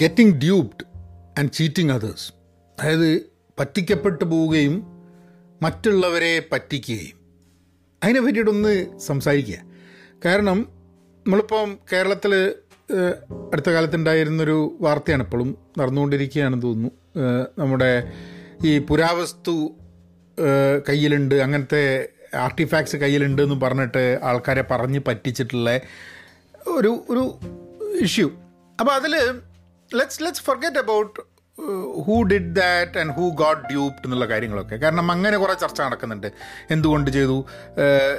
Getting duped and cheating others അതായത് പറ്റിക്കപ്പെട്ടു പോവുകയും മറ്റുള്ളവരെ പറ്റിക്കുകയും. അതിനെ പറ്റിയിട്ടൊന്ന് സംസാരിക്കുക. കാരണം നമ്മളിപ്പം കേരളത്തിൽ അടുത്ത കാലത്തുണ്ടായിരുന്നൊരു വാർത്തയാണ് ഇപ്പോഴും നടന്നുകൊണ്ടിരിക്കുകയാണെന്ന് തോന്നുന്നു. നമ്മുടെ ഈ പുരാവസ്തു കയ്യിലുണ്ട് അങ്ങനത്തെ ആർട്ടിഫാക്ട്സ് കയ്യിലുണ്ട് എന്ന് പറഞ്ഞിട്ട് ആൾക്കാരെ പറഞ്ഞ് പറ്റിച്ചിട്ടുള്ള ഒരു ഒരു ഇഷ്യൂ അപ്പോൾ അതിൽ let's let's forget about who did that and who got duped എന്നുള്ള കാര്യങ്ങളൊക്കെ. കാരണം അങ്ങനെ കുറേ ചർച്ച നടക്കുന്നുണ്ട്. എന്തുകൊണ്ട് ചെയ്തു?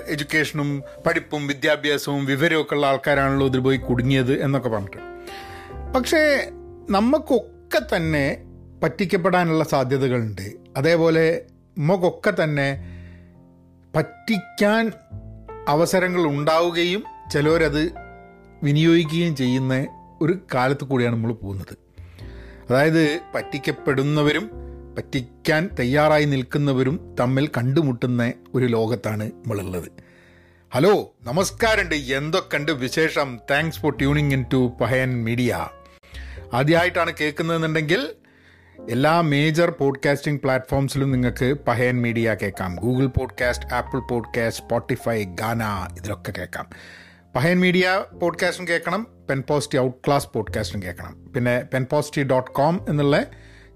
എഡ്യൂക്കേഷനും പഠിപ്പും വിദ്യാഭ്യാസവും വിവരമൊക്കെ ഉള്ള ആൾക്കാരാണല്ലോ ഇതിൽ പോയി കുടുങ്ങിയത് എന്നൊക്കെ പറഞ്ഞിട്ട്. പക്ഷേ നമുക്കൊക്കെ തന്നെ പറ്റിക്കപ്പെടാനുള്ള സാധ്യതകളുണ്ട്. അതേപോലെ നമുക്കൊക്കെ തന്നെ പറ്റിക്കാൻ അവസരങ്ങൾ ഉണ്ടാവുകയും ചിലരത് വിനിയോഗിക്കുകയും ചെയ്യുന്ന ഒരു കാലത്ത് കൂടിയാണ് നമ്മൾ പോകുന്നത്. അതായത് പറ്റിക്കപ്പെടുന്നവരും പറ്റിക്കാൻ തയ്യാറായി നിൽക്കുന്നവരും തമ്മിൽ കണ്ടുമുട്ടുന്ന ഒരു ലോകത്താണ് നമ്മളുള്ളത്. ഹലോ നമസ്കാരമുണ്ട്. എന്തൊക്കെയുണ്ട് വിശേഷം? Thanks for tuning in to Pahayan media ആദ്യമായിട്ടാണ് കേൾക്കുന്നതെന്നുണ്ടെങ്കിൽ എല്ലാ മേജർ പോഡ്കാസ്റ്റിംഗ് പ്ലാറ്റ്ഫോംസിലും നിങ്ങൾക്ക് പഹയൻ മീഡിയ കേൾക്കാം. Google podcast Apple podcast Spotify Gaana ഇതിലൊക്കെ കേൾക്കാം. പഹയൻ മീഡിയ പോഡ്കാസ്റ്റും കേൾക്കണം പെൻ പോസ്റ്റി ഔട്ട് ക്ലാസ് പോഡ്കാസ്റ്റും കേൾക്കണം. പിന്നെ പെൻ പോസ്റ്റി ഡോട്ട് കോം എന്നുള്ള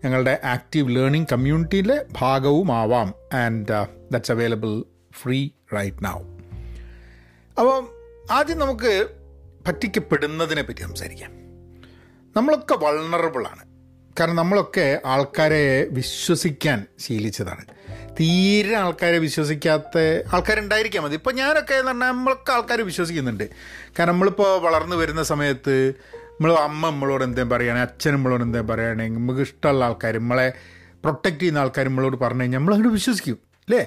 ഞങ്ങളുടെ ആക്റ്റീവ് ലേണിംഗ് കമ്മ്യൂണിറ്റിയിലെ ഭാഗവുമാവാം. And that's available free right now അപ്പോൾ ആദ്യം നമുക്ക് പറ്റിക്കപ്പെടുന്നതിനെ പറ്റി സംസാരിക്കാം. നമ്മളൊക്കെ വൾണറബിളാണ് കാരണം നമ്മളൊക്കെ ആൾക്കാരെ വിശ്വസിക്കാൻ ശീലിച്ചതാണ്. തീരെ ആൾക്കാരെ വിശ്വസിക്കാത്ത ആൾക്കാരുണ്ടായിരിക്കാം മതി ഇപ്പോൾ ഞാനൊക്കെ എന്ന് പറഞ്ഞാൽ നമ്മളൊക്കെ ആൾക്കാർ വിശ്വസിക്കുന്നുണ്ട്. കാരണം നമ്മളിപ്പോൾ വളർന്നു വരുന്ന സമയത്ത് നമ്മൾ അമ്മ നമ്മളോട് എന്തേലും പറയുകയാണെങ്കിൽ അച്ഛൻ നമ്മളോട് എന്തേലും പറയുകയാണെങ്കിൽ നമുക്ക് ഇഷ്ടമുള്ള ആൾക്കാർ നമ്മളെ പ്രൊട്ടക്റ്റ് ചെയ്യുന്ന ആൾക്കാർ നമ്മളോട് പറഞ്ഞു കഴിഞ്ഞാൽ നമ്മളങ്ങോട്ട് വിശ്വസിക്കും അല്ലേ?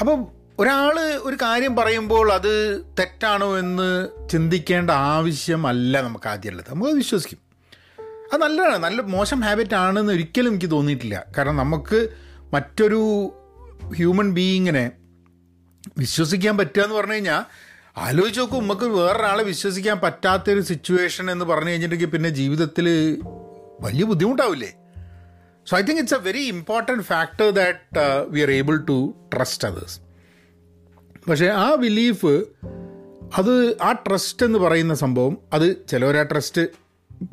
അപ്പം ഒരാൾ ഒരു കാര്യം പറയുമ്പോൾ അത് തെറ്റാണോ എന്ന് ചിന്തിക്കേണ്ട ആവശ്യമല്ല നമുക്ക് ആദ്യമുള്ളത്. നമ്മൾ വിശ്വസിക്കും. അത് നല്ലതാണ്. നല്ല മോശം ഹാബിറ്റ് ആണെന്ന് ഒരിക്കലും എനിക്ക് തോന്നിയിട്ടില്ല. കാരണം നമുക്ക് മറ്റൊരു ഹ്യൂമൻ ബീയിങ്ങിനെ വിശ്വസിക്കാൻ പറ്റുക എന്ന് പറഞ്ഞു കഴിഞ്ഞാൽ ആലോചിച്ച് നോക്കും നമുക്ക് വേറൊരാളെ വിശ്വസിക്കാൻ പറ്റാത്തൊരു സിറ്റുവേഷൻ എന്ന് പറഞ്ഞു കഴിഞ്ഞിട്ടുണ്ടെങ്കിൽ പിന്നെ ജീവിതത്തിൽ വലിയ ബുദ്ധിമുട്ടാവില്ലേ? So I think it's a very important factor that we are able to trust others പക്ഷേ ആ ബിലീഫ് അത് ആ ട്രസ്റ്റ് എന്ന് പറയുന്ന സംഭവം അത് ചിലവരാ ട്രസ്റ്റ്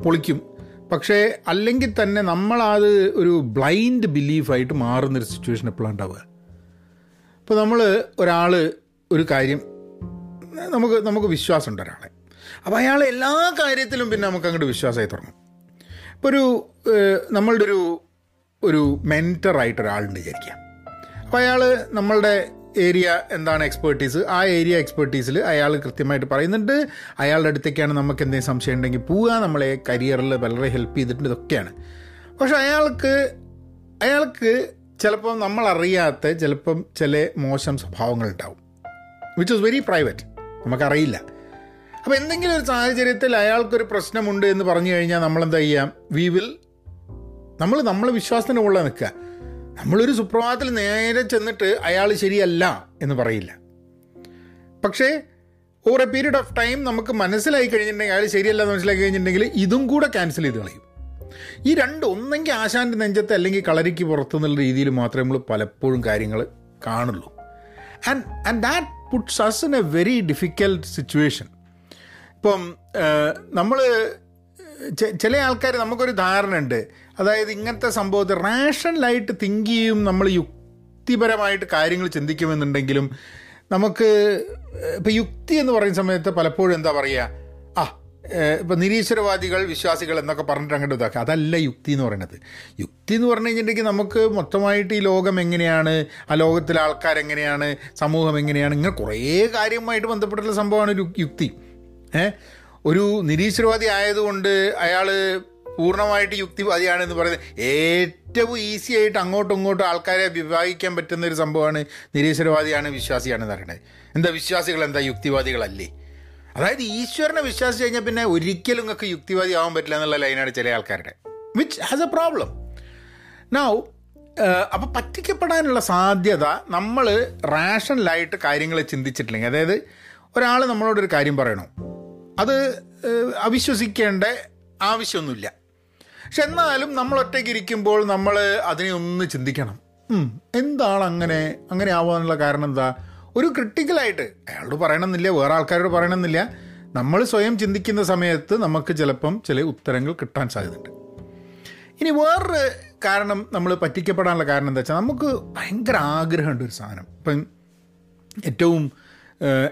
പൊളിക്കും. പക്ഷേ അല്ലെങ്കിൽ തന്നെ നമ്മളത് ഒരു ബ്ലൈൻഡ് ബിലീഫായിട്ട് മാറുന്നൊരു സിറ്റുവേഷൻ എപ്പോഴാണ് ഉണ്ടാവുക? ഇപ്പോൾ നമ്മൾ ഒരാൾ ഒരു കാര്യം നമുക്ക് നമുക്ക് വിശ്വാസമുണ്ട് ഒരാളെ. അപ്പോൾ അയാൾ എല്ലാ കാര്യത്തിലും പിന്നെ നമുക്ക് അങ്ങോട്ട് വിശ്വാസമായി തുടങ്ങും. ഇപ്പോൾ ഒരു നമ്മളുടെ ഒരു ഒരു മെന്ററായിട്ട് ഒരാളുണ്ട് വിചാരിക്കാം അപ്പോൾ അയാൾ നമ്മളുടെ ഏരിയ എന്താണ് എക്സ്പേർട്ടീസ് ആ ഏരിയ എക്സ്പേർട്ടീസിൽ അയാൾ കൃത്യമായിട്ട് പറയുന്നുണ്ട്. അയാളുടെ അടുത്തേക്കാണ് നമുക്ക് എന്തെങ്കിലും സംശയം ഉണ്ടെങ്കിൽ പോവുക. നമ്മളെ കരിയറിൽ വളരെ ഹെൽപ്പ് ചെയ്തിട്ടുണ്ട്. ഇതൊക്കെയാണ്. പക്ഷെ അയാൾക്ക് അയാൾക്ക് ചിലപ്പം നമ്മളറിയാത്ത ചിലപ്പം ചില മോശം സ്വഭാവങ്ങളുണ്ടാവും വിച്ച് ഇസ് വെരി പ്രൈവറ്റ് നമുക്കറിയില്ല. അപ്പോൾ എന്തെങ്കിലും ഒരു സാഹചര്യത്തിൽ അയാൾക്കൊരു പ്രശ്നമുണ്ട് എന്ന് പറഞ്ഞു കഴിഞ്ഞാൽ നമ്മളെന്താ ചെയ്യാം? വി വിൽ നമ്മൾ നമ്മളെ വിശ്വാസത്തിന് ഉള്ള നിൽക്കുക. നമ്മളൊരു സുപ്രഭാതത്തിൽ നേരെ ചെന്നിട്ട് അയാൾ ശരിയല്ല എന്ന് പറയില്ല. പക്ഷേ over a period of time നമുക്ക് മനസ്സിലായി കഴിഞ്ഞിട്ടുണ്ടെങ്കിൽ അയാൾ ശരിയല്ല എന്ന് മനസ്സിലാക്കി കഴിഞ്ഞിട്ടുണ്ടെങ്കിൽ ഇതും കൂടെ ക്യാൻസൽ ചെയ്ത് കളയും. ഈ രണ്ട് ഒന്നെങ്കിൽ ആശാന്റെ നെഞ്ചത്ത് അല്ലെങ്കിൽ കളരിക്ക് പുറത്തു എന്നുള്ള രീതിയിൽ മാത്രമേ നമ്മൾ പലപ്പോഴും കാര്യങ്ങൾ കാണുള്ളൂ. And and that puts us in a very difficult situation ഇപ്പം നമ്മൾ ചില ആൾക്കാർ നമുക്കൊരു ധാരണ ഉണ്ട് അതായത് ഇങ്ങനത്തെ സംഭവത്തിൽ റാഷണലായിട്ട് തിങ്ക് ചെയ്യും നമ്മൾ യുക്തിപരമായിട്ട് കാര്യങ്ങൾ ചിന്തിക്കുമെന്നുണ്ടെങ്കിലും നമുക്ക് ഇപ്പം യുക്തി എന്ന് പറയുന്ന സമയത്ത് പലപ്പോഴും എന്താ പറയുക ആ ഇപ്പം നിരീശ്വരവാദികൾ വിശ്വാസികൾ എന്നൊക്കെ പറഞ്ഞിട്ട് അങ്ങോട്ട് ഇതാക്കുക അതല്ല യുക്തി എന്ന് പറയുന്നത്. യുക്തി എന്ന് പറഞ്ഞു കഴിഞ്ഞിട്ടുണ്ടെങ്കിൽ നമുക്ക് മൊത്തമായിട്ട് ഈ ലോകം എങ്ങനെയാണ്? ആ ലോകത്തിലെ ആൾക്കാരെങ്ങനെയാണ് സമൂഹം എങ്ങനെയാണ്? ഇങ്ങനെ കുറേ കാര്യവുമായിട്ട് ബന്ധപ്പെട്ടുള്ള സംഭവമാണ് ഒരു യുക്തി. ഏ? ഒരു നിരീശ്വരവാദി ആയതുകൊണ്ട് അയാൾ പൂർണമായിട്ട് യുക്തിവാദിയാണെന്ന് പറയുന്നത്. ഏറ്റവും ഈസി ആയിട്ട് അങ്ങോട്ടും ഇങ്ങോട്ടും ആൾക്കാരെ വിവാഹിക്കാൻ പറ്റുന്ന ഒരു സംഭവമാണ് നിരീശ്വരവാദിയാണ് വിശ്വാസിയാണെന്ന് പറയുന്നത്. എന്താ വിശ്വാസികൾ എന്താ യുക്തിവാദികളല്ലേ? അതായത് ഈശ്വരനെ വിശ്വാസിച്ച് കഴിഞ്ഞാൽ പിന്നെ ഒരിക്കലും നിങ്ങൾക്ക് യുക്തിവാദി ആവാൻ പറ്റില്ല എന്നുള്ള ലൈനാണ് ചില ആൾക്കാരുടെ. Which has a problem now അപ്പോൾ പറ്റിക്കപ്പെടാനുള്ള സാധ്യത നമ്മൾ റാഷണലായിട്ട് കാര്യങ്ങൾ ചിന്തിച്ചിട്ടില്ലെങ്കിൽ അതായത് ഒരാൾ നമ്മളോടൊരു കാര്യം പറയണോ? അത് അവിശ്വസിക്കേണ്ട ആവശ്യമൊന്നുമില്ല. പക്ഷെ എന്നാലും നമ്മൾ ഒറ്റയ്ക്ക് ഇരിക്കുമ്പോൾ നമ്മൾ അതിനെ ഒന്ന് ചിന്തിക്കണം. എന്താണ് അങ്ങനെ? അങ്ങനെ ആവാനുള്ള കാരണം എന്താ? ഒരു ക്രിട്ടിക്കലായിട്ട് അയാളോട് പറയണമെന്നില്ല വേറെ ആൾക്കാരോട് പറയണമെന്നില്ല. നമ്മൾ സ്വയം ചിന്തിക്കുന്ന സമയത്ത് നമുക്ക് ചിലപ്പം ചില ഉത്തരങ്ങൾ കിട്ടാൻ സാധ്യതയുണ്ട്. ഇനി വേറൊരു കാരണം നമ്മൾ പറ്റിക്കപ്പെടാനുള്ള കാരണം എന്താ വെച്ചാൽ നമുക്ക് ഭയങ്കര ആഗ്രഹമുണ്ട് ഒരു സാധനം. ഇപ്പം ഏറ്റവും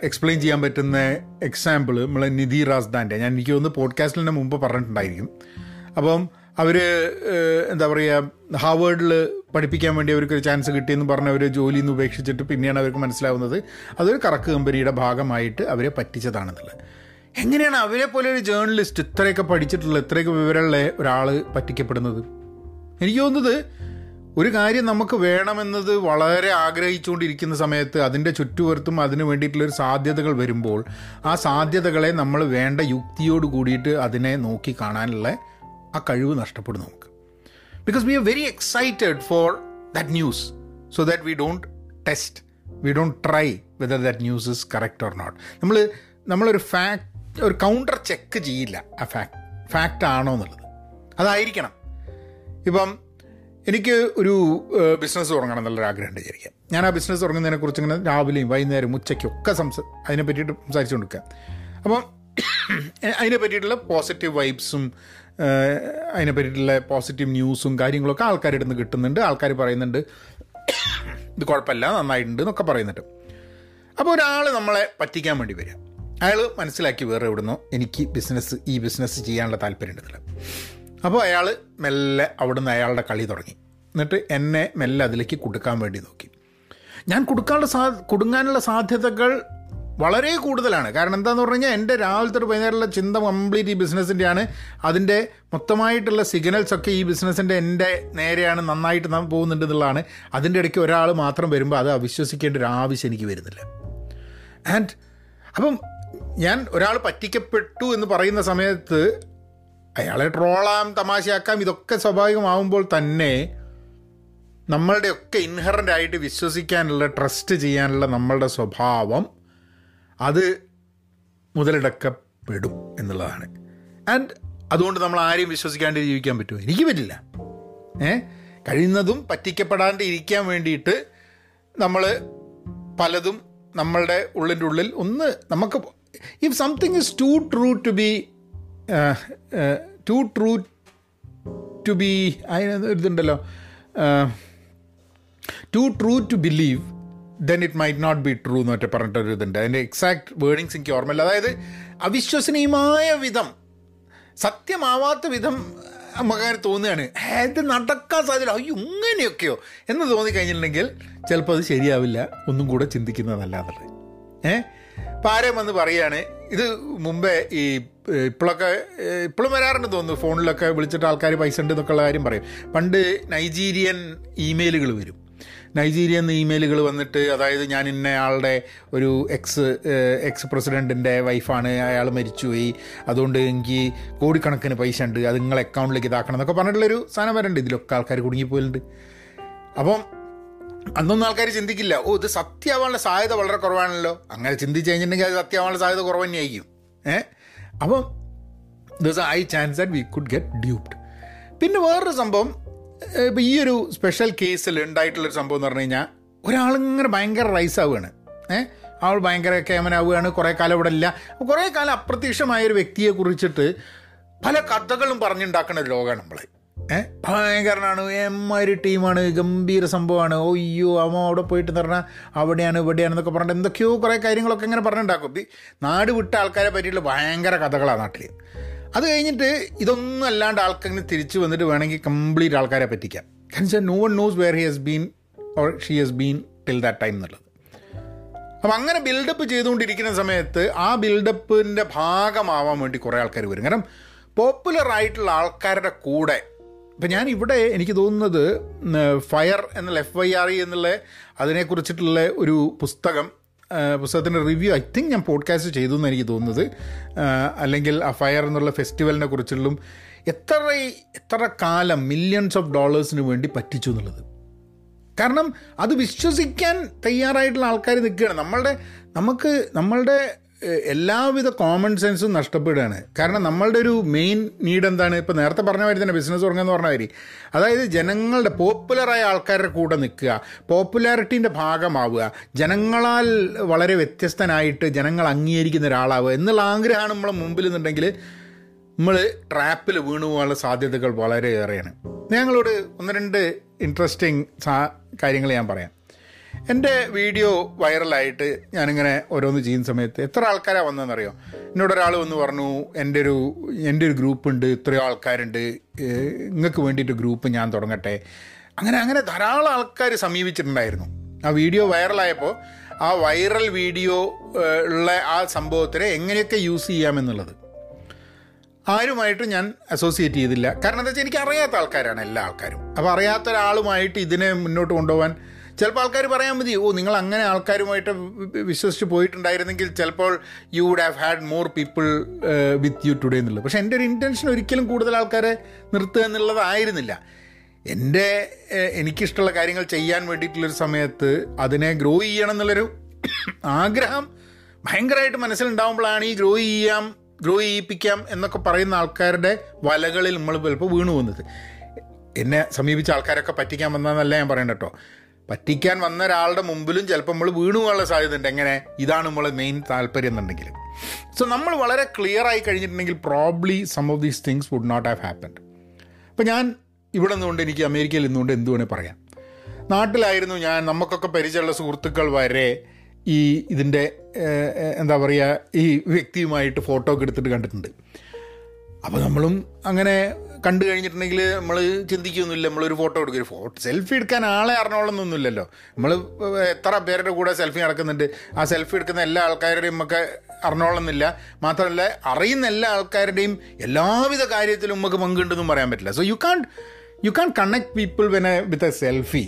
എക്സ്പ്ലെയിൻ ചെയ്യാൻ പറ്റുന്ന എക്സാമ്പിൾ നമ്മളെ നിധി റാസ്ദാന്റെ ഞാൻ എനിക്ക് തോന്നുന്നു പോഡ്കാസ്റ്റിന് മുമ്പ് പറഞ്ഞിട്ടുണ്ടായിരിക്കും. അപ്പം അവർ എന്താ പറയുക ഹാവേഡിൽ പഠിപ്പിക്കാൻ വേണ്ടി അവർക്ക് ഒരു ചാൻസ് കിട്ടിയെന്ന് പറഞ്ഞ അവർ ജോലിയിൽ നിന്ന് ഉപേക്ഷിച്ചിട്ട് പിന്നെയാണ് അവർക്ക് മനസ്സിലാവുന്നത്. അതൊരു കറക്ക് കമ്പനിയുടെ ഭാഗമായിട്ട് അവരെ പറ്റിച്ചതാണെന്നുള്ളത്. എങ്ങനെയാണ് അവരെ പോലെ ഒരു ജേർണലിസ്റ്റ് ഇത്രയൊക്കെ പഠിച്ചിട്ടുള്ള ഇത്രയൊക്കെ വിവരമുള്ള ഒരാൾ പറ്റിക്കപ്പെടുന്നത്? എനിക്ക് തോന്നുന്നത് ഒരു കാര്യം നമുക്ക് വേണമെന്നത് വളരെ ആഗ്രഹിച്ചുകൊണ്ടിരിക്കുന്ന സമയത്ത് അതിന്റെ ചുറ്റുപുറത്തും അതിന് വേണ്ടിയിട്ടുള്ളൊരു സാധ്യതകൾ വരുമ്പോൾ ആ സാധ്യതകളെ നമ്മൾ വേണ്ട യുക്തിയോട് കൂടിയിട്ട് അതിനെ നോക്കി കാണാനുള്ള ആ കഴിവ് നഷ്ടപ്പെടും നമുക്ക്. Because we are very excited for that news so that we don't test we don't try whether that news is correct or not നമ്മൾ നമ്മളൊരു ഫാക്ട് ഒരു കൗണ്ടർ ചെക്ക് ചെയ്യില്ല ആ ഫാക്ട് ഫാക്റ്റ് ആണോ എന്നുള്ളത്. അതായിരിക്കണം. ഇപ്പം എനിക്ക് ഒരു ബിസിനസ് തുടങ്ങണം എന്നുള്ളൊരു ആഗ്രഹം വിചാരിക്കാം. ഞാൻ ആ ബിസിനസ് തുടങ്ങുന്നതിനെക്കുറിച്ച് ഇങ്ങനെ രാവിലെയും വൈകുന്നേരം ഉച്ചയ്ക്കും ഒക്കെ സംസ അതിനെ പറ്റിയിട്ട് സംസാരിച്ചു കൊടുക്കുക അപ്പം അതിനെ പറ്റിയിട്ടുള്ള പോസിറ്റീവ് വൈബ്സും അതിനെ പറ്റിയിട്ടുള്ള പോസിറ്റീവ് ന്യൂസും കാര്യങ്ങളൊക്കെ ആൾക്കാരുടെ നിന്ന് കിട്ടുന്നുണ്ട്. ആൾക്കാർ പറയുന്നുണ്ട് ഇത് കുഴപ്പമില്ല നന്നായിട്ടുണ്ട് എന്നൊക്കെ പറയുന്നുണ്ട്. അപ്പോൾ ഒരാൾ നമ്മളെ പറ്റിക്കാൻ വേണ്ടി വരിക. അയാൾ മനസ്സിലാക്കി വേറെ എവിടുന്നോ എനിക്ക് ബിസിനസ് ഈ ബിസിനസ് ചെയ്യാനുള്ള താല്പര്യമുണ്ടെന്നില്ല അപ്പോൾ അയാൾ മെല്ലെ അവിടുന്ന് അയാളുടെ കളി തുടങ്ങി. എന്നിട്ട് എന്നെ മെല്ലെ അതിലേക്ക് കൊടുക്കാൻ വേണ്ടി നോക്കി. ഞാൻ കൊടുക്കാനുള്ള സാ കൊടുങ്ങാനുള്ള സാധ്യതകൾ വളരെ കൂടുതലാണ്. കാരണം എന്താന്ന് പറഞ്ഞു കഴിഞ്ഞാൽ എന്റെ രാവിലത്തെ ഒരു വൈകുന്നേരമുള്ള ചിന്ത കംപ്ലീറ്റ് ഈ ബിസിനസ്സിന്റെയാണ് അതിന്റെ മൊത്തമായിട്ടുള്ള സിഗ്നൽസ് ഒക്കെ ഈ ബിസിനസ്സിന്റെ എന്റെ നേരെയാണ് നന്നായിട്ട് പോകുന്നുണ്ട് എന്നുള്ളതാണ്. അതിന്റെ ഇടയ്ക്ക് ഒരാൾ മാത്രം വരുമ്പോൾ അത് അവിശ്വസിക്കേണ്ട ഒരു ആവശ്യം എനിക്ക് വരുന്നില്ല. ആൻഡ് അപ്പം ഞാൻ ഒരാൾ പറ്റിക്കപ്പെട്ടു എന്ന് പറയുന്ന സമയത്ത് അയാളെ ട്രോളാം തമാശയാക്കാം ഇതൊക്കെ സ്വാഭാവികമാവുമ്പോൾ തന്നെ നമ്മളുടെയൊക്കെ ഇൻഹറന്റ് ആയിട്ട് വിശ്വസിക്കാനുള്ള ട്രസ്റ്റ് ചെയ്യാനുള്ള നമ്മളുടെ സ്വഭാവം അത് മുതലെടുക്കപ്പെടും എന്നുള്ളതാണ്. ആൻഡ് അതുകൊണ്ട് നമ്മൾ ആരെയും വിശ്വസിക്കാണ്ട് ജീവിക്കാൻ പറ്റുമോ? എനിക്ക് പറ്റില്ല. ഏ? കഴിയുന്നതും പറ്റിക്കപ്പെടാണ്ട് ഇരിക്കാൻ വേണ്ടിയിട്ട് നമ്മൾ പലതും നമ്മളുടെ ഉള്ളിന്റെ ഉള്ളിൽ ഒന്ന് നമുക്ക് if something is too true to be too true to be അതിന് too true to believe then it might not be true എന്ന് ഒറ്റ പറഞ്ഞിട്ടൊരു ഇതുണ്ട് അതിന്റെ എക്സാക്ട് വേർഡിങ്സ് എനിക്ക് ഓർമ്മയില്ല. അതായത് അവിശ്വസനീയമായ വിധം സത്യമാവാത്ത വിധം നമുക്ക് തോന്നുകയാണ്. ഇത് നടക്കാൻ സാധ്യത അയ്യോ ഇങ്ങനെയൊക്കെയോ എന്ന് തോന്നിക്കഴിഞ്ഞിട്ടുണ്ടെങ്കിൽ ചിലപ്പോൾ അത് ശരിയാവില്ല. ഒന്നും കൂടെ ചിന്തിക്കുന്നതല്ല എന്നുള്ളത്. ഏഹ് അപ്പം ആരെയും വന്ന് പറയുകയാണ് ഇത് മുമ്പേ ഈ ഇപ്പോഴൊക്കെ ഇപ്പോഴും വരാറുണ്ട് തോന്നുന്നു. ഫോണിലൊക്കെ വിളിച്ചിട്ട് ആൾക്കാർ പൈസ ഉണ്ട് എന്നൊക്കെയുള്ള കാര്യം പറയും. പണ്ട് നൈജീരിയൻ ഇമെയിലുകൾ വരും. നൈജീരിയൻ ഇമെയിലുകൾ വന്നിട്ട് അതായത് ഞാൻ ഇന്നയാളുടെ ഒരു എക്സ് എക്സ് പ്രസിഡന്റിന്റെ വൈഫാണ് അയാൾ മരിച്ചുപോയി. അതുകൊണ്ട് എനിക്ക് കോടിക്കണക്കിന് പൈസ ഉണ്ട് അത് നിങ്ങളെ അക്കൗണ്ടിലേക്ക് ഇതാക്കണം എന്നൊക്കെ പറഞ്ഞിട്ടുള്ളൊരു സാധനം വരണ്ട്. ഇതിലൊക്കെ ആൾക്കാർ കുടുങ്ങിപ്പോയിട്ടുണ്ട്. അപ്പം അന്നൊന്നും ആൾക്കാർ ചിന്തിക്കില്ല. ഓ ഇത് സത്യമാവാനുള്ള സാധ്യത വളരെ കുറവാണല്ലോ. അങ്ങനെ ചിന്തിച്ച് കഴിഞ്ഞിട്ടുണ്ടെങ്കിൽ അത് സത്യമാവാനുള്ള സാധ്യത കുറവ് തന്നെയായിരിക്കും. ഏഹ് അപ്പം ദിവസം I chance that we could get duped പിന്നെ വേറൊരു സംഭവം ഇപ്പോൾ ഈ ഒരു സ്പെഷ്യൽ കേസിൽ ഉണ്ടായിട്ടുള്ളൊരു സംഭവം എന്ന് പറഞ്ഞു കഴിഞ്ഞാൽ ഒരാളിങ്ങനെ ഭയങ്കര റൈസ് ആവുകയാണ്. ഏഹ് ആൾ ഭയങ്കര കേമനാവുകയാണ് കുറേ കാലം ഇവിടെ ഇല്ല. കുറേ കാലം അപ്രത്യക്ഷമായ ഒരു വ്യക്തിയെ കുറിച്ചിട്ട് പല കഥകളും പറഞ്ഞുണ്ടാക്കുന്ന ഒരു ലോകമാണ് നമ്മൾ ഏഹ് ഭയങ്കരനാണ്. എമ്മാതിരി ടീമാണ്. ഗംഭീര സംഭവമാണ്. ഒയ്യോ അമ്മ അവിടെ പോയിട്ട് പറഞ്ഞാൽ അവിടെയാണ് ഇവിടെയാണെന്നൊക്കെ പറഞ്ഞിട്ട് എന്തൊക്കെയോ കുറേ കാര്യങ്ങളൊക്കെ ഇങ്ങനെ പറഞ്ഞുണ്ടാക്കും. നാട് വിട്ട ആൾക്കാരെ പറ്റിയിട്ടുള്ള ഭയങ്കര കഥകളാണ് നാട്ടിൽ അത് കഴിഞ്ഞിട്ട് ഇതൊന്നും അല്ലാണ്ട് ആൾക്കങ്ങനെ തിരിച്ചു വന്നിട്ട് വേണമെങ്കിൽ കംപ്ലീറ്റ് ആൾക്കാരെ പറ്റിക്കാം. കാരണം വെച്ചാൽ no one knows where he has been or she has been till that time എന്നുള്ളത്. അപ്പം അങ്ങനെ ബിൽഡപ്പ് ചെയ്തുകൊണ്ടിരിക്കുന്ന സമയത്ത് ആ ബിൽഡപ്പിന്റെ ഭാഗമാവാൻ വേണ്ടി കുറേ ആൾക്കാർ വരും. കാരണം പോപ്പുലർ ആയിട്ടുള്ള ആൾക്കാരുടെ കൂടെ ഇപ്പം ഞാൻ ഇവിടെ എനിക്ക് തോന്നുന്നത് ഫയർ എന്നുള്ള എഫ് വൈ ആർ ഇ എന്നുള്ള അതിനെക്കുറിച്ചിട്ടുള്ള ഒരു പുസ്തകം പുസ്തകത്തിന്റെ റിവ്യൂ ഐ തിങ്ക് ഞാൻ പോഡ്കാസ്റ്റ് ചെയ്തു എന്ന് എനിക്ക് തോന്നുന്നത്. അല്ലെങ്കിൽ ആ ഫയർ എന്നുള്ള ഫെസ്റ്റിവലിനെ കുറിച്ചുള്ളും എത്ര എത്ര കാലം മില്യൺസ് ഓഫ് ഡോളേഴ്സിന് വേണ്ടി പറ്റിച്ചു എന്നുള്ളത്. കാരണം അത് വിശ്വസിക്കാൻ തയ്യാറായിട്ടുള്ള ആൾക്കാർ നിൽക്കുകയാണ്. നമ്മളുടെ നമുക്ക് നമ്മളുടെ എല്ലാവിധ കോമൺ സെൻസും നഷ്ടപ്പെടുകയാണ്. കാരണം നമ്മളുടെ ഒരു മെയിൻ നീഡ് എന്താണ്? ഇപ്പോൾ നേരത്തെ പറഞ്ഞ മാതിരി തന്നെ ബിസിനസ് തുടങ്ങുന്ന പറഞ്ഞ മാതിരി. അതായത് ജനങ്ങളുടെ പോപ്പുലറായ ആൾക്കാരുടെ കൂടെ നിൽക്കുക പോപ്പുലാരിറ്റീന്റെ ഭാഗമാവുക ജനങ്ങളാൽ വളരെ വ്യത്യസ്തനായിട്ട് ജനങ്ങൾ അംഗീകരിക്കുന്ന ഒരാളാവുക എന്നുള്ള ആഗ്രഹമാണ് നമ്മളെ മുമ്പിൽ നിന്നുണ്ടെങ്കിൽ നമ്മൾ ട്രാപ്പിൽ വീണു പോകാനുള്ള സാധ്യതകൾ വളരെയേറെയാണ്. ഞങ്ങളോട് ഒന്ന് രണ്ട് ഇൻട്രസ്റ്റിംഗ് കാര്യങ്ങൾ ഞാൻ പറയാം. എന്റെ വീഡിയോ വൈറലായിട്ട് ഞാനിങ്ങനെ ഓരോന്ന് ചെയ്യുന്ന സമയത്ത് എത്ര ആൾക്കാരാണ് വന്നതെന്നറിയോ? എന്നോട് ഒരാൾ വന്ന് പറഞ്ഞു എന്റെ ഒരു എന്റെ ഒരു ഗ്രൂപ്പ് ഉണ്ട് ഇത്രയോ ആൾക്കാരുണ്ട്. നിങ്ങൾക്ക് വേണ്ടിയിട്ട് ഗ്രൂപ്പ് ഞാൻ തുടങ്ങട്ടെ. അങ്ങനെ അങ്ങനെ ധാരാളം ആൾക്കാർ സമീപിച്ചിട്ടുണ്ടായിരുന്നു. ആ വീഡിയോ വൈറലായപ്പോൾ ആ വൈറൽ വീഡിയോ ഉള്ള ആ സംഭവത്തിനെ എങ്ങനെയൊക്കെ യൂസ് ചെയ്യാമെന്നുള്ളത്. ആരുമായിട്ട് ഞാൻ അസോസിയേറ്റ് ചെയ്തില്ല. കാരണം എന്താ വെച്ചാൽ എനിക്ക് അറിയാത്ത ആൾക്കാരാണ് എല്ലാ ആൾക്കാരും. അപ്പോൾ അറിയാത്ത ഒരാളുമായിട്ട് ഇതിനെ മുന്നോട്ട് കൊണ്ടുപോകാൻ ചിലപ്പോൾ ആൾക്കാർ പറയാൻ മതി ഓ നിങ്ങൾ അങ്ങനെ ആൾക്കാരുമായിട്ട് വിശ്വസിച്ച് പോയിട്ടുണ്ടായിരുന്നെങ്കിൽ ചിലപ്പോൾ you would have had more people with you today എന്നുള്ളത്. പക്ഷേ എന്റെ ഒരു ഇന്റൻഷൻ ഒരിക്കലും കൂടുതൽ ആൾക്കാരെ നിർത്തുക എന്നുള്ളതായിരുന്നില്ല. എന്റെ എനിക്കിഷ്ടമുള്ള കാര്യങ്ങൾ ചെയ്യാൻ വേണ്ടിയിട്ടുള്ളൊരു സമയത്ത് അതിനെ ഗ്രോ ചെയ്യണം എന്നുള്ളൊരു ആഗ്രഹം ഭയങ്കരമായിട്ട് മനസ്സിലുണ്ടാകുമ്പോഴാണ് ഈ ഗ്രോ ചെയ്യാം ഗ്രോ ചെയ്യിപ്പിക്കാം എന്നൊക്കെ പറയുന്ന ആൾക്കാരുടെ വലകളിൽ നമ്മൾ ചിലപ്പോൾ വീണു പോകുന്നത്. എന്നെ സമീപിച്ച ആൾക്കാരൊക്കെ പറ്റിക്കാൻ വന്നതെന്നല്ല ഞാൻ പറയണ്ട കേട്ടോ. പറ്റിക്കാൻ വന്ന ഒരാളുടെ മുമ്പിലും ചിലപ്പോൾ നമ്മൾ വീണു പോകാനുള്ള സാധ്യത ഉണ്ട് എങ്ങനെ? ഇതാണ് നമ്മളെ മെയിൻ താല്പര്യം എന്നുണ്ടെങ്കിൽ. സോ നമ്മൾ വളരെ ക്ലിയർ ആയി കഴിഞ്ഞിട്ടുണ്ടെങ്കിൽ probably some of these things would not have happened അപ്പോൾ ഞാൻ ഇവിടെ നിന്നുകൊണ്ട് എനിക്ക് അമേരിക്കയിൽ നിന്നുകൊണ്ട് എന്തു വേണേൽ പറയാം. നാട്ടിലായിരുന്നു ഞാൻ നമുക്കൊക്കെ പരിചയമുള്ള സുഹൃത്തുക്കൾ വരെ ഈ ഇതിന്റെ എന്താ പറയുക ഈ വ്യക്തിയുമായിട്ട് ഫോട്ടോ ഒക്കെ എടുത്തിട്ട് കണ്ടിട്ടുണ്ട്. അപ്പോൾ നമ്മളും അങ്ങനെ കണ്ടു കഴിഞ്ഞിട്ടുണ്ടെങ്കിൽ നമ്മൾ ചിന്തിക്കൊന്നുമില്ല. നമ്മളൊരു ഫോട്ടോ എടുക്കും. ഫോട്ടോ സെൽഫി എടുക്കാൻ ആളെ അറിഞ്ഞോളന്നൊന്നുമില്ലല്ലോ നമ്മൾ എത്ര പേരുടെ കൂടെ സെൽഫി നടക്കുന്നുണ്ട്. ആ സെൽഫി എടുക്കുന്ന എല്ലാ ആൾക്കാരുടെയും നമുക്ക് അറിഞ്ഞോളന്നില്ല മാത്രമല്ല അറിയുന്ന എല്ലാ ആൾക്കാരുടെയും എല്ലാവിധ കാര്യത്തിലും നമുക്ക് പങ്കുണ്ടെന്നും പറയാൻ പറ്റില്ല. So you can you can connect people when with a selfie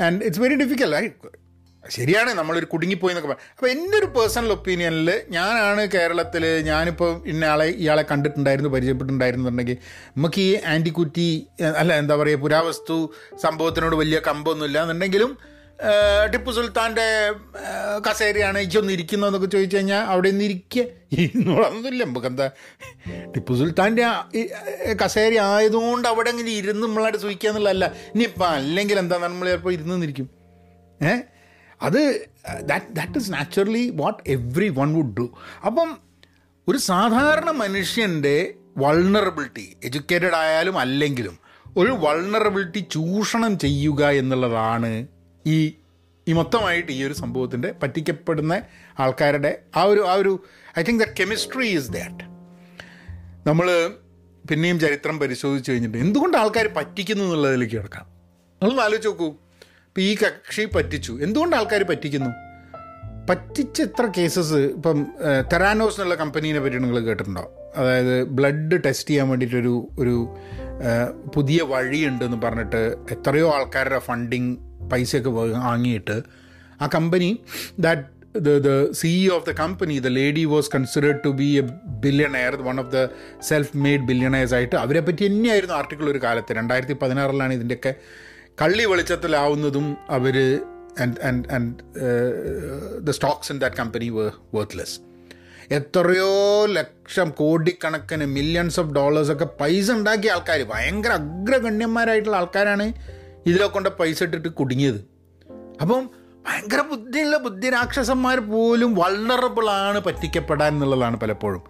and it's very difficult ശരിയാണ് നമ്മളൊരു കുടുങ്ങിപ്പോയി എന്നൊക്കെ പറയാം അപ്പോൾ എന്റെ ഒരു പേഴ്സണൽ ഒപ്പീനിയനിൽ ഞാനാണ് കേരളത്തിൽ ഞാനിപ്പോൾ ഇന്നയാളെ ഇയാളെ കണ്ടിട്ടുണ്ടായിരുന്നു പരിചയപ്പെട്ടിട്ടുണ്ടായിരുന്നുണ്ടെങ്കിൽ നമുക്ക് ഈ ആന്റിക്കുറ്റി അല്ല എന്താ പറയുക പുരാവസ്തു സംഭവത്തിനോട് വലിയ കമ്പൊന്നുമില്ല എന്നുണ്ടെങ്കിലും ടിപ്പു സുൽത്താന്റെ കസേരയാണ് ഇച്ചൊന്ന് ഇരിക്കുന്നതെന്നൊക്കെ ചോദിച്ചു കഴിഞ്ഞാൽ അവിടെ നിന്ന് ഇരിക്കുക ഇരുന്നോളൊന്നുമില്ല നമുക്ക് എന്താ ടിപ്പു സുൽത്താന്റെ കസേര ആയതുകൊണ്ട് അവിടെ ഇങ്ങനെ ഇരുന്ന് നമ്മളായിട്ട് സൂചിക്കുക എന്നുള്ളതല്ല ഇനിയിപ്പോൾ അല്ലെങ്കിൽ എന്താ നമ്മൾ ചിലപ്പോൾ ഇരുന്ന് നിന്നിരിക്കും. ഏ? അത് that that is naturally what everyone would do അപ്പം ഒരു സാധാരണ മനുഷ്യന്റെ വൾണറബിലിറ്റി എഡ്യൂക്കേറ്റഡ് ആയാലും അല്ലെങ്കിലും ഒരു വൾണറബിലിറ്റി ചൂഷണം ചെയ്യുക എന്നുള്ളതാണ് ഈ ഈ മൊത്തമായിട്ട് ഈ ഒരു സംഭവത്തിന്റെ പറ്റിക്കപ്പെടുന്ന ആൾക്കാരുടെ ആ ഒരു ആ ഒരു I think the chemistry is that നമ്മൾ പിന്നെയും ചരിത്രം പരിശോധിച്ച് കഴിഞ്ഞിട്ട് എന്തുകൊണ്ട് ആൾക്കാർ പറ്റിക്കുന്നു എന്നുള്ളതിലേക്ക് കിടക്കാം? നമ്മളൊന്ന് ആലോചിച്ച് നോക്കൂ. ഇപ്പം ഈ കക്ഷി പറ്റിച്ചു. എന്തുകൊണ്ട് ആൾക്കാർ പറ്റിക്കുന്നു? പറ്റിച്ച എത്ര കേസസ് ഇപ്പം തെറാനോസ് എന്നുള്ള കമ്പനീനെ പറ്റി നിങ്ങൾ കേട്ടിട്ടുണ്ടോ? അതായത് ബ്ലഡ് ടെസ്റ്റ് ചെയ്യാൻ വേണ്ടിയിട്ടൊരു ഒരു പുതിയ വഴിയുണ്ടെന്ന് പറഞ്ഞിട്ട് എത്രയോ ആൾക്കാരുടെ ഫണ്ടിങ് പൈസയൊക്കെ വാങ്ങിയിട്ട് ആ company that the the CEO of the company, the lady was considered to be a billionaire, one of the self-made billionaires ആയിട്ട് അവരെ പറ്റി തന്നെയായിരുന്നു ആർട്ടിക്കിൾ ഒരു കാലത്ത്. രണ്ടായിരത്തി പതിനാറിലാണ് ഇതിന്റെയൊക്കെ കള്ളി വെളിച്ചത്തിലാവുന്നതും അവർ and and and the stocks in that company worthless എത്രയോ ലക്ഷം കോടിക്കണക്കിന് മില്യൺസ് ഓഫ് ഡോളേഴ്സ് ഒക്കെ പൈസ ഉണ്ടാക്കിയ ആൾക്കാർ ഭയങ്കര അഗ്രഗണ്യന്മാരായിട്ടുള്ള ആൾക്കാരാണ് ഇതിലൊക്കെ കൊണ്ട് പൈസ ഇട്ടിട്ട് കുടുങ്ങിയത്. അപ്പം ഭയങ്കര ബുദ്ധിയുള്ള ബുദ്ധി രാക്ഷസന്മാർ പോലും വൾണറബിൾ ആണ് പറ്റിക്കപ്പെടാൻ എന്നുള്ളതാണ് പലപ്പോഴും.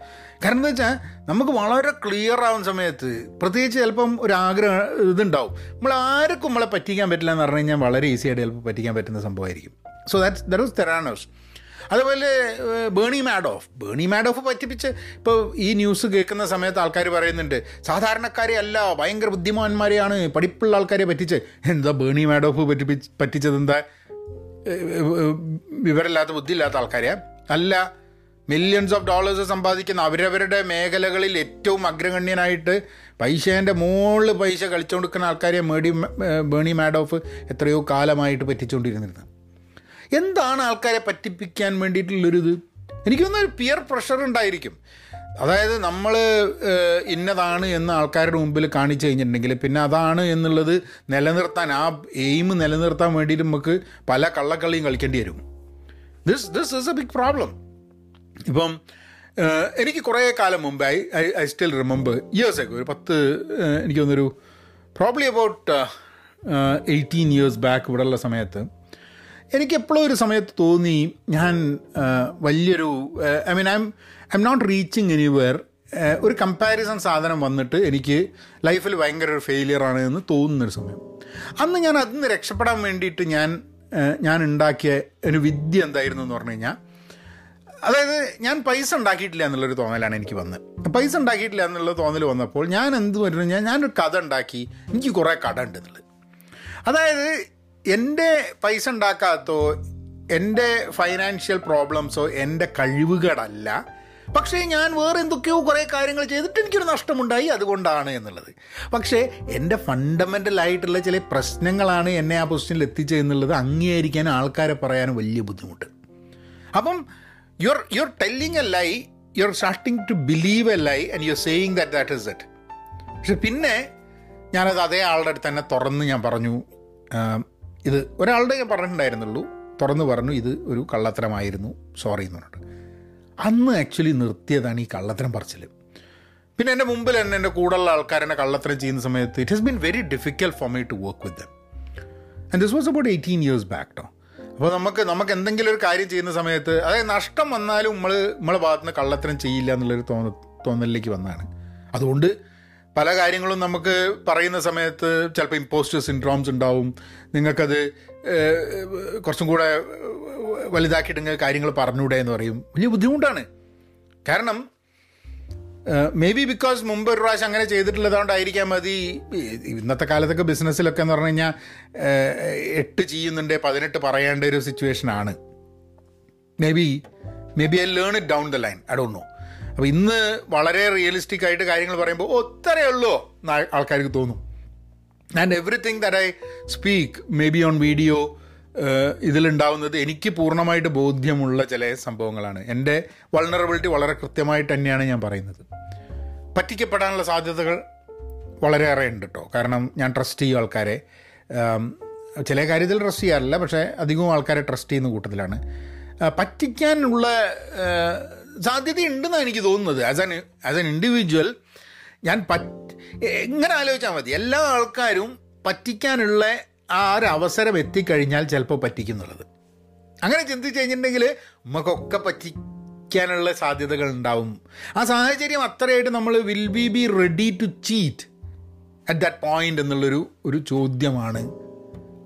കാരണം എന്താ വെച്ചാൽ നമുക്ക് വളരെ ക്ലിയർ ആവുന്ന സമയത്ത് പ്രത്യേകിച്ച് ചിലപ്പം ഒരു ആഗ്രഹം ഇതുണ്ടാവും. നമ്മൾ ആർക്കും നമ്മളെ പറ്റിക്കാൻ പറ്റില്ല എന്ന് പറഞ്ഞു കഴിഞ്ഞാൽ വളരെ ഈസി ആയിട്ട് ചിലപ്പോൾ പറ്റിക്കാൻ പറ്റുന്ന സംഭവമായിരിക്കും. So that's there was Theranos അതുപോലെ ബേണി മാഡോഫ് ബേണി മാഡോഫ് പറ്റിപ്പിച്ച് ഇപ്പോൾ ഈ ന്യൂസ് കേൾക്കുന്ന സമയത്ത് ആൾക്കാർ പറയുന്നുണ്ട് സാധാരണക്കാരെ അല്ല ഭയങ്കര ബുദ്ധിമാന്മാരെയാണ് പഠിപ്പുള്ള ആൾക്കാരെ പറ്റിച്ച്. എന്താ ബേണി മാഡോഫ് പറ്റിപ്പിച്ച് പറ്റിച്ചത് എന്താ വിവരമില്ലാത്ത ബുദ്ധിയില്ലാത്ത ആൾക്കാരെ അല്ല മില്യൺസ് ഓഫ് ഡോളേഴ്സ് സമ്പാദിക്കുന്ന അവരവരുടെ മേഖലകളിൽ ഏറ്റവും അഗ്രഗണ്യനായിട്ട് പൈസേന്റെ മുകളിൽ പൈസ കളിച്ചുകൊണ്ടിരിക്കുന്ന ആൾക്കാരെ മേടി ബേണി മാഡോഫ് എത്രയോ കാലമായിട്ട് പറ്റിച്ചുകൊണ്ടിരുന്നിരുന്നത് എന്താണ് ആൾക്കാരെ പറ്റിപ്പിക്കാൻ വേണ്ടിയിട്ടുള്ളൊരിത്? ഒരു പിയർ പ്രഷർ ഉണ്ടായിരിക്കും. അതായത് നമ്മൾ ഇന്നതാണ് എന്ന് ആൾക്കാരുടെ മുമ്പിൽ കാണിച്ചു കഴിഞ്ഞിട്ടുണ്ടെങ്കിൽ പിന്നെ അതാണ് എന്നുള്ളത് നിലനിർത്താൻ ആ എയിം നിലനിർത്താൻ വേണ്ടിയിട്ട് നമുക്ക് പല കള്ളക്കളിയും കളിക്കേണ്ടി വരും. This this is a big problem ഇപ്പം എനിക്ക് കുറേ കാലം മുമ്പ് I I still remember years ഒക്കെ ഒരു പത്ത് എനിക്ക് തോന്നുന്നൊരു probably about eighteen years back ഇവിടെയുള്ള സമയത്ത് എനിക്ക് എപ്പോഴും ഒരു സമയത്ത് തോന്നി ഞാൻ വലിയൊരു I mean I'm I'm not reaching anywhere ഒരു കമ്പാരിസൺ സാധനം വന്നിട്ട് എനിക്ക് ലൈഫിൽ ഭയങ്കര ഒരു ഫെയിലിയർ ആണ് എന്ന് തോന്നുന്നൊരു സമയം. അന്ന് ഞാൻ അതിൽ നിന്ന് രക്ഷപ്പെടാൻ വേണ്ടിയിട്ട് ഞാൻ ഞാൻ ഉണ്ടാക്കിയ ഒരു വിദ്യ എന്തായിരുന്നു എന്ന് പറഞ്ഞു കഴിഞ്ഞാൽ അതായത് ഞാൻ പൈസ ഉണ്ടാക്കിയിട്ടില്ല എന്നുള്ളൊരു തോന്നലാണ് എനിക്ക് വന്നത്. പൈസ ഉണ്ടാക്കിയിട്ടില്ല എന്നുള്ള തോന്നൽ വന്നപ്പോൾ ഞാൻ എന്ത് പറഞ്ഞു കഴിഞ്ഞാൽ ഞാനൊരു കഥ ഉണ്ടാക്കി. എനിക്ക് കുറേ കട ഉണ്ട് എന്നുള്ളത്. അതായത് എന്റെ പൈസ ഉണ്ടാക്കാത്തോ എന്റെ ഫൈനാൻഷ്യൽ പ്രോബ്ലംസോ എന്റെ കഴിവുകളല്ല. പക്ഷേ ഞാൻ വേറെ എന്തൊക്കെയോ കുറേ കാര്യങ്ങൾ ചെയ്തിട്ട് എനിക്കൊരു നഷ്ടമുണ്ടായി അതുകൊണ്ടാണ് എന്നുള്ളത്. പക്ഷേ എന്റെ ഫണ്ടമെന്റൽ ആയിട്ടുള്ള ചില പ്രശ്നങ്ങളാണ് എന്നെ ആ പൊസിഷനിൽ എത്തിച്ചതെന്നുള്ളത് അംഗീകരിക്കാനും ആൾക്കാരെ പറയാനും വലിയ ബുദ്ധിമുട്ട്. അപ്പം you're you're telling a lie are starting to believe a lie and are saying that that is it പക്ഷെ പിന്നെ ഞാനത് അതേ ആളുടെ അടുത്ത് തന്നെ തുറന്ന് ഞാൻ പറഞ്ഞു ഇത് ഒരാളുടെ ഞാൻ പറഞ്ഞിട്ടുണ്ടായിരുന്നുള്ളൂ. തുറന്ന് പറഞ്ഞു ഇത് ഒരു കള്ളത്തരമായിരുന്നു. സോറി എന്ന് പറഞ്ഞിട്ട്. അന്ന് ആക്ച്വലി നിർത്തിയതാണ് ഈ കള്ളത്തരം പറച്ചിൽ. പിന്നെ എന്റെ മുമ്പിൽ തന്നെ എന്റെ കൂടെയുള്ള ആൾക്കാരെന്നെ കള്ളത്തരം ചെയ്യുന്ന സമയത്ത് it has been very difficult for me to work with them and this was about eighteen years back to അപ്പോൾ നമുക്ക് നമുക്ക് എന്തെങ്കിലും ഒരു കാര്യം ചെയ്യുന്ന സമയത്ത് അതായത് നഷ്ടം വന്നാലും നമ്മൾ നമ്മളെ ഭാഗത്തുനിന്ന് കള്ളത്തരം ചെയ്യില്ല എന്നുള്ളൊരു തോന്ന തോന്നലിലേക്ക് വന്നതാണ്. അതുകൊണ്ട് പല കാര്യങ്ങളും നമുക്ക് പറയുന്ന സമയത്ത് ചിലപ്പോൾ ഇമ്പോസ്റ്റർ സിൻഡ്രോംസ് ഉണ്ടാവും. നിങ്ങൾക്കത് കുറച്ചും കൂടെ വലുതാക്കിയിട്ട് നിങ്ങൾ കാര്യങ്ങൾ പറഞ്ഞുകൂടെ എന്ന് പറയും. വലിയ ബുദ്ധിമുട്ടാണ്. കാരണം മേ ബി ബിക്കോസ് മുമ്പ് ഒരു പ്രാവശ്യം അങ്ങനെ ചെയ്തിട്ടുള്ളതുകൊണ്ടായിരിക്കാം മതി. ഇന്നത്തെ കാലത്തൊക്കെ ബിസിനസ്സിലൊക്കെ എന്ന് പറഞ്ഞു കഴിഞ്ഞാൽ എട്ട് ചെയ്യുന്നുണ്ട് പതിനെട്ട് പറയേണ്ട ഒരു സിറ്റുവേഷനാണ് maybe maybe I learn it down the line I know അപ്പോൾ ഇന്ന് വളരെ റിയലിസ്റ്റിക് ആയിട്ട് കാര്യങ്ങൾ പറയുമ്പോൾ ഒത്തരേ ഉള്ളൂ ആൾക്കാർക്ക് തോന്നും. And everything that I speak maybe on video ഇതിലുണ്ടാവുന്നത് എനിക്ക് പൂർണമായിട്ട് ബോധ്യമുള്ള ചില സംഭവങ്ങളാണ്. എന്റെ വൾണറബിലിറ്റി വളരെ കൃത്യമായിട്ട് തന്നെയാണ് ഞാൻ പറയുന്നത്. പറ്റിക്കപ്പെടാനുള്ള സാധ്യതകൾ വളരെയേറെ ഉണ്ട് കേട്ടോ കാരണം ഞാൻ ട്രസ്റ്റ് ചെയ്യും ആൾക്കാരെ. ചില കാര്യത്തിൽ ട്രസ്റ്റ് ചെയ്യാറില്ല പക്ഷേ അധികവും ആൾക്കാരെ ട്രസ്റ്റ് ചെയ്യുന്ന കൂട്ടത്തിലാണ്. പറ്റിക്കാനുള്ള സാധ്യതയുണ്ടെന്നാണ് എനിക്ക് തോന്നുന്നത്. As an as an individual ഞാൻ പറ്റ് എങ്ങനെ ആലോചിച്ചാൽ മതി. എല്ലാ ആൾക്കാരും പറ്റിക്കാനുള്ള ആ ഒരു അവസരം എത്തിക്കഴിഞ്ഞാൽ ചിലപ്പോൾ പറ്റിക്കുന്നുള്ളത്. അങ്ങനെ ചിന്തിച്ച് കഴിഞ്ഞിട്ടുണ്ടെങ്കിൽ നമുക്കൊക്കെ പറ്റിക്കാനുള്ള സാധ്യതകൾ ഉണ്ടാവും. ആ സാഹചര്യം അത്രയായിട്ട് നമ്മൾ will be be ready to cheat at that point എന്നുള്ളൊരു ഒരു ചോദ്യമാണ്.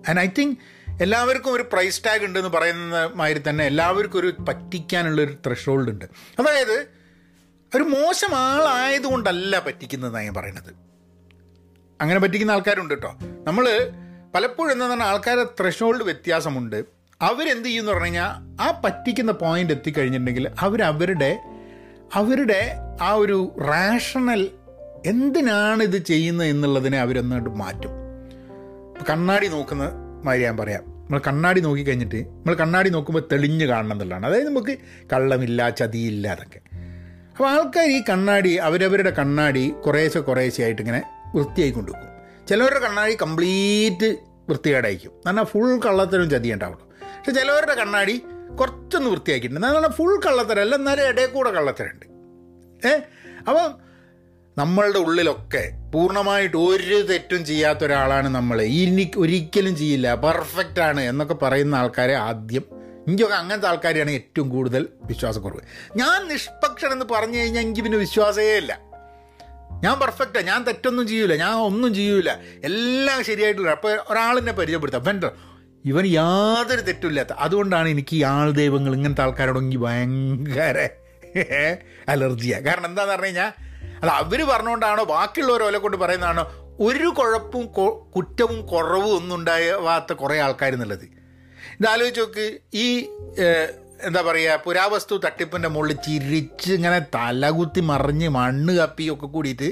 ആൻഡ് ഐ തിങ്ക് എല്ലാവർക്കും ഒരു പ്രൈസ് ടാഗ് ഉണ്ടെന്ന് പറയുന്ന മാതിരി തന്നെ എല്ലാവർക്കും ഒരു പറ്റിക്കാനുള്ള ഒരു ത്രഷോൾഡ് ഉണ്ട്. അതായത് ഒരു മോശം ആളായതുകൊണ്ടല്ല പറ്റിക്കുന്നതാണ് ഞാൻ പറയുന്നത്. അങ്ങനെ പറ്റിക്കുന്ന ആൾക്കാരുണ്ട് കേട്ടോ. നമ്മൾ പലപ്പോഴും എന്താ പറഞ്ഞാൽ ആൾക്കാരുടെ ത്രഷോൾഡ് വ്യത്യാസമുണ്ട്. അവരെന്ത് ചെയ്യും എന്ന് പറഞ്ഞു കഴിഞ്ഞാൽ ആ പറ്റിക്കുന്ന പോയിന്റ് എത്തിക്കഴിഞ്ഞിട്ടുണ്ടെങ്കിൽ അവരവരുടെ അവരുടെ ആ ഒരു റാഷണൽ എന്തിനാണ് ഇത് ചെയ്യുന്നത് എന്നുള്ളതിനെ അവരൊന്നായിട്ട് മാറ്റും. കണ്ണാടി നോക്കുന്ന മാതിരി ഞാൻ പറയാം. നമ്മൾ കണ്ണാടി നോക്കി കഴിഞ്ഞിട്ട് നമ്മൾ കണ്ണാടി നോക്കുമ്പോൾ തെളിഞ്ഞ് കാണണം എന്നുള്ളതാണ്. അതായത് നമുക്ക് കള്ളമില്ല ചതിയില്ല അതൊക്കെ. അപ്പോൾ ആൾക്കാർ ഈ കണ്ണാടി അവരവരുടെ കണ്ണാടി കുറേശ്ശെ കുറേശ്ശെ ആയിട്ട് ഇങ്ങനെ വൃത്തിയായി കൊണ്ടുവെക്കും. ചിലവരുടെ കണ്ണാടി കംപ്ലീറ്റ് വൃത്തികേടായിരിക്കും. എന്നാൽ ഫുൾ കള്ളത്തരം ചതി ഉണ്ടാവുള്ളൂ. പക്ഷെ ചിലവരുടെ കണ്ണാടി കുറച്ചൊന്ന് വൃത്തിയാക്കിയിട്ടുണ്ട്. എന്നാൽ ഫുൾ കള്ളത്തരമല്ല എന്നാലും ഇടയിൽ കൂടെ കള്ളത്തരമുണ്ട്. അപ്പം നമ്മളുടെ ഉള്ളിലൊക്കെ പൂർണമായിട്ട് ഒരു തെറ്റും ചെയ്യാത്ത ഒരാളാണ് നമ്മൾ ഇനി ഒരിക്കലും ചെയ്യില്ല. പെർഫെക്റ്റ് ആണ് എന്നൊക്കെ പറയുന്ന ആൾക്കാരെ ആദ്യം. എനിക്കൊക്കെ അങ്ങനത്തെ ആൾക്കാരെയാണ് ഏറ്റവും കൂടുതൽ വിശ്വാസക്കുറവ്. ഞാൻ നിഷ്പക്ഷൻ എന്ന് പറഞ്ഞു കഴിഞ്ഞാൽ എനിക്ക് പിന്നെ വിശ്വാസമേ ഇല്ല. ഞാൻ പെർഫെക്റ്റാണ് ഞാൻ തെറ്റൊന്നും ചെയ്യൂല. ഞാൻ ഒന്നും ചെയ്യൂല. എല്ലാം ശരിയായിട്ടുള്ള അപ്പോൾ ഒരാളിനെ പരിചയപ്പെടുത്താം. വെണ്ടർ ഇവൻ യാതൊരു തെറ്റുമില്ലാത്ത അതുകൊണ്ടാണ് എനിക്ക് ഈ ആൾ ദൈവങ്ങൾ ഇങ്ങനത്തെ ആൾക്കാരോടൊങ്കി ഭയങ്കര അലർജിയാണ് കാരണം എന്താണെന്ന് പറഞ്ഞു കഴിഞ്ഞാൽ അത് അവർ പറഞ്ഞുകൊണ്ടാണോ ബാക്കിയുള്ളവർ ഓലെ കൊണ്ട് പറയുന്നതാണോ? ഒരു കുഴപ്പവും കുറ്റവും കുറവും ഒന്നും ഉണ്ടാവാത്ത കുറേ ആൾക്കാർ എന്നുള്ളത് ഇതാലോചിച്ച് നോക്ക് ഈ എന്താ പറയുക പുരാവസ്തു തട്ടിപ്പിന്റെ മുകളിൽ ചിരിച്ച് ഇങ്ങനെ തലകുത്തി മറിഞ്ഞ് മണ്ണ് കപ്പി ഒക്കെ കൂടിയിട്ട്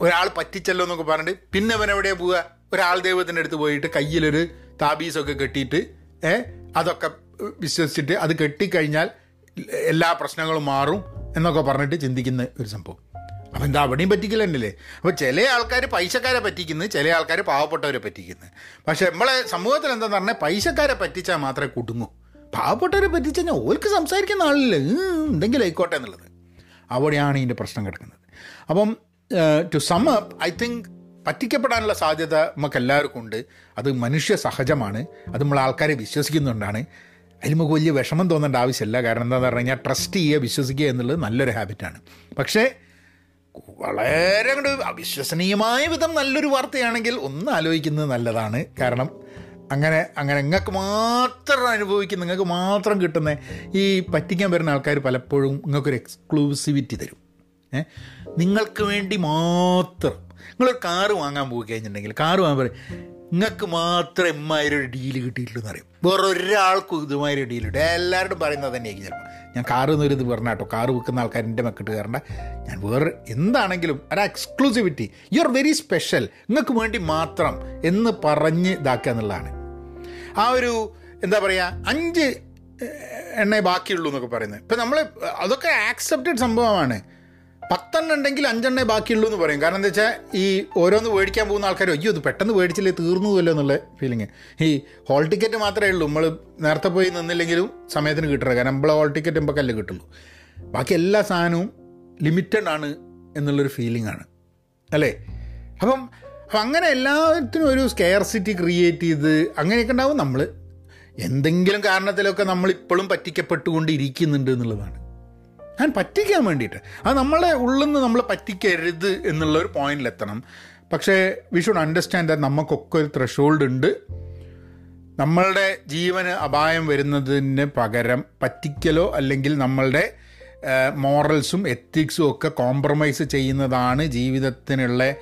ഒരാൾ പറ്റിച്ചല്ലോ എന്നൊക്കെ പറഞ്ഞിട്ട് പിന്നെ അവൻ എവിടെയാണ് പോവുക? ഒരാൾ ദൈവത്തിന്റെ അടുത്ത് പോയിട്ട് കയ്യിലൊരു താബീസൊക്കെ കെട്ടിയിട്ട് അതൊക്കെ വിശ്വസിച്ചിട്ട് അത് കെട്ടിക്കഴിഞ്ഞാൽ എല്ലാ പ്രശ്നങ്ങളും മാറും. എന്നൊക്കെ പറഞ്ഞിട്ട് ചിന്തിക്കുന്ന ഒരു സംഭവം. അപ്പം എന്താ അവിടെയും പറ്റിക്കില്ല തന്നെയല്ലേ അപ്പോൾ ചില ആൾക്കാർ പൈസക്കാരെ പറ്റിക്കുന്നു ചില ആൾക്കാർ പാവപ്പെട്ടവരെ പറ്റിക്കുന്നു. പക്ഷേ നമ്മളെ സമൂഹത്തിൽ എന്താന്ന് പറഞ്ഞാൽ പൈസക്കാരെ പറ്റിച്ചാൽ മാത്രമേ കുടുങ്ങൂ പാവപ്പെട്ടവരെ പറ്റിച്ചാൽ ഞാൻ ഓർക്ക് സംസാരിക്കുന്ന ആളില്ല. എന്തെങ്കിലും ആയിക്കോട്ടെ എന്നുള്ളത്. അവിടെയാണ് ഇതിന്റെ പ്രശ്നം കിടക്കുന്നത്. അപ്പം to sum up I think പറ്റിക്കപ്പെടാനുള്ള സാധ്യത നമുക്ക് എല്ലാവർക്കും ഉണ്ട്. അത് മനുഷ്യ സഹജമാണ്. അത് നമ്മൾ ആൾക്കാരെ വിശ്വസിക്കുന്നുകൊണ്ടാണ് അതിൽ നമുക്ക് വലിയ വിഷമം തോന്നേണ്ട ആവശ്യമില്ല. കാരണം എന്താണെന്ന് പറഞ്ഞു കഴിഞ്ഞാൽ ട്രസ്റ്റ് ചെയ്യുക വിശ്വസിക്കുക എന്നുള്ളത് നല്ലൊരു ഹാബിറ്റാണ് പക്ഷേ വളരെ അങ്ങോട്ട് അവിശ്വസനീയമായ വിധം നല്ലൊരു വാർത്തയാണെങ്കിൽ ഒന്ന് ആലോചിക്കുന്നത് നല്ലതാണ്. കാരണം അങ്ങനെ അങ്ങനെ നിങ്ങൾക്ക് മാത്രം അനുഭവിക്കുന്ന നിങ്ങൾക്ക് മാത്രം കിട്ടുന്ന ഈ പറ്റിക്കാൻ വരുന്ന ആൾക്കാർ പലപ്പോഴും നിങ്ങൾക്കൊരു എക്സ്ക്ലൂസിവിറ്റി തരും. നിങ്ങൾക്ക് വേണ്ടി മാത്രം. നിങ്ങളൊരു കാറ് വാങ്ങാൻ പോയി കഴിഞ്ഞിട്ടുണ്ടെങ്കിൽ കാറ് വാങ്ങാൻ പറയും നിങ്ങൾക്ക് മാത്രം എമ്മായിരം ഒരു ഡീൽ കിട്ടിയിട്ടുള്ളൂ എന്നറിയും വേറെ ഒരാൾക്കും ഇതുമാതിരി ഡീൽ കിട്ടും. എല്ലാവരും പറയുന്നത് തന്നെയായിരിക്കും ചിലപ്പോൾ. ഞാൻ കാറ് എന്നൊരു ഇത് പറഞ്ഞ കേട്ടോ. കാറ് വിൽക്കുന്ന ആൾക്കാർ എന്റെ മക്കിട്ട് കയറണ്ട ഞാൻ വേറെ എന്താണെങ്കിലും ഒരു exclusivity you are very special നിങ്ങൾക്ക് വേണ്ടി മാത്രം എന്ന് പറഞ്ഞ് ഇതാക്കുക എന്നുള്ളതാണ്. ആ ഒരു എന്താ പറയുക അഞ്ച് എണ്ണേ ബാക്കിയുള്ളൂ എന്നൊക്കെ പറയുന്നത്. ഇപ്പം നമ്മൾ അതൊക്കെ ആക്സെപ്റ്റഡ് സംഭവമാണ്. പത്തെണ്ണം ഉണ്ടെങ്കിൽ അഞ്ചെണ്ണേ ബാക്കിയുള്ളൂ എന്ന് പറയും. കാരണം എന്താ വെച്ചാൽ ഈ ഓരോന്ന് മേടിക്കാൻ പോകുന്ന ആൾക്കാർ അയ്യോ ഇത് പെട്ടെന്ന് മേടിച്ചില്ലേ തീർന്നുവല്ലോ എന്നുള്ള ഫീലിംഗ് ഈ ഹോൾ ടിക്കറ്റ് മാത്രമേ ഉള്ളൂ. നമ്മൾ നേരത്തെ പോയി നിന്നില്ലെങ്കിലും സമയത്തിന് കിട്ടുക കാരണം നമ്മളെ ഹോൾ ടിക്കറ്റ് നമുക്കല്ലേ കിട്ടുള്ളൂ. ബാക്കി എല്ലാ സാധനവും ലിമിറ്റഡ് ആണ് എന്നുള്ളൊരു ഫീലിംഗ് ആണ്. അല്ലേ? അപ്പം അപ്പം അങ്ങനെ എല്ലാത്തിനും ഒരു സ്കെയർസിറ്റി ക്രിയേറ്റ് ചെയ്ത് അങ്ങനെയൊക്കെ ഉണ്ടാവും നമ്മൾ എന്തെങ്കിലും കാരണത്തിലൊക്കെ നമ്മൾ ഇപ്പോഴും പറ്റിക്കപ്പെട്ടുകൊണ്ടിരിക്കുന്നുണ്ട് എന്നുള്ളതാണ്. ഞാൻ പറ്റിക്കാൻ വേണ്ടിയിട്ട്. അത് നമ്മളെ ഉള്ളിൽ നിന്ന് നമ്മൾ പറ്റിക്കരുത് എന്നുള്ള ഒരു പോയിന്റിലെത്തണം. പക്ഷേ വി ഷുഡ് അണ്ടർസ്റ്റാൻഡ് ദാറ്റ് നമുക്കൊക്കെ ഒരു ത്രഷോൾഡ് ഉണ്ട്. നമ്മളുടെ ജീവന് അപായം വരുന്നതിന് പകരം പറ്റിക്കലോ അല്ലെങ്കിൽ നമ്മളുടെ മോറൽസും എത്തിക്സും ഒക്കെ കോംപ്രമൈസ് ചെയ്യുന്നതാണ് ജീവിതത്തിനുള്ള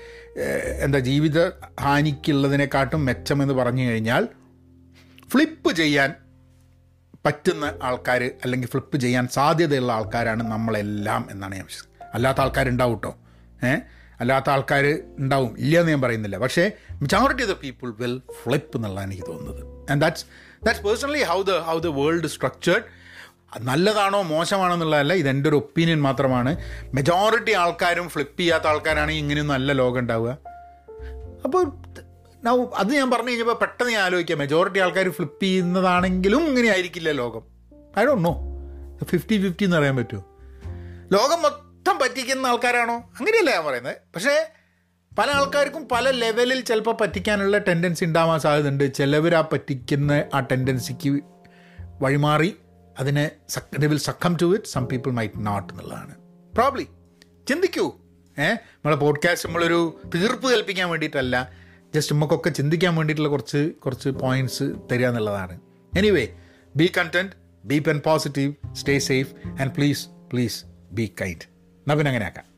എന്താ ജീവിത ഹാനിക്കുള്ളതിനെക്കാട്ടും മെച്ചമെന്ന് പറഞ്ഞു കഴിഞ്ഞാൽ ഫ്ലിപ്പ് ചെയ്യാൻ പറ്റുന്ന ആൾക്കാർ അല്ലെങ്കിൽ ഫ്ലിപ്പ് ചെയ്യാൻ സാധ്യതയുള്ള ആൾക്കാരാണ് നമ്മളെല്ലാം എന്നാണ് ഞാൻ വിശ്വസിക്കുന്നത് അല്ലാത്ത ആൾക്കാരുണ്ടാവും കേട്ടോ ഏഹ് അല്ലാത്ത ആൾക്കാർ ഉണ്ടാവും. ഇല്ല എന്ന് ഞാൻ പറയുന്നില്ല. പക്ഷേ majority of the people will flip എന്നുള്ളതാണ് എനിക്ക് തോന്നുന്നത്. And that's that's personally how the how the world structured നല്ലതാണോ മോശമാണോ എന്നുള്ളതല്ല ഇതെന്റെ ഒരു ഒപ്പീനിയൻ മാത്രമാണ്. മെജോറിറ്റി ആൾക്കാരും ഫ്ലിപ്പ് ചെയ്യാത്ത ആൾക്കാരാണെങ്കിൽ ഇങ്ങനെയൊന്നും അല്ല ലോകം ഉണ്ടാവുക. അപ്പോൾ നൗ അത് ഞാൻ പറഞ്ഞു കഴിഞ്ഞപ്പോൾ പെട്ടെന്ന് ഞാൻ ആലോചിക്കാം. മെജോറിറ്റി ആൾക്കാർ ഫ്ലിപ്പ് ചെയ്യുന്നതാണെങ്കിലും ഇങ്ങനെ ആയിരിക്കില്ല ലോകം. I don't know fifty fifty എന്ന് പറയാൻ പറ്റുമോ? ലോകം മൊത്തം പറ്റിക്കുന്ന ആൾക്കാരാണോ? അങ്ങനെയല്ല ഞാൻ പറയുന്നത്. പക്ഷേ പല ആൾക്കാർക്കും പല ലെവലിൽ ചിലപ്പോൾ പറ്റിക്കാനുള്ള ടെൻഡൻസി ഉണ്ടാവാൻ സാധ്യതയുണ്ട്. ചിലവർ ആ പറ്റിക്കുന്ന ആ ടെൻഡൻസിക്ക് വഴിമാറി അതിനെ will succumb to it some people might not എന്നുള്ളതാണ്. പ്രോബ്ലി ചിന്തിക്കൂ. ഏഹ് നമ്മളെ പോഡ്കാസ്റ്റ് നമ്മളൊരു തീർപ്പ് കൽപ്പിക്കാൻ വേണ്ടിയിട്ടല്ല. ജസ്റ്റ് നമുക്കൊക്കെ ചിന്തിക്കാൻ വേണ്ടിയിട്ടുള്ള കുറച്ച് കുറച്ച് പോയിന്റ്സ് തരിക എന്നുള്ളതാണ്. Anyway be content be open positive stay safe and please please be kind എന്നാൽ പിന്നെ അങ്ങനെ ആക്കാം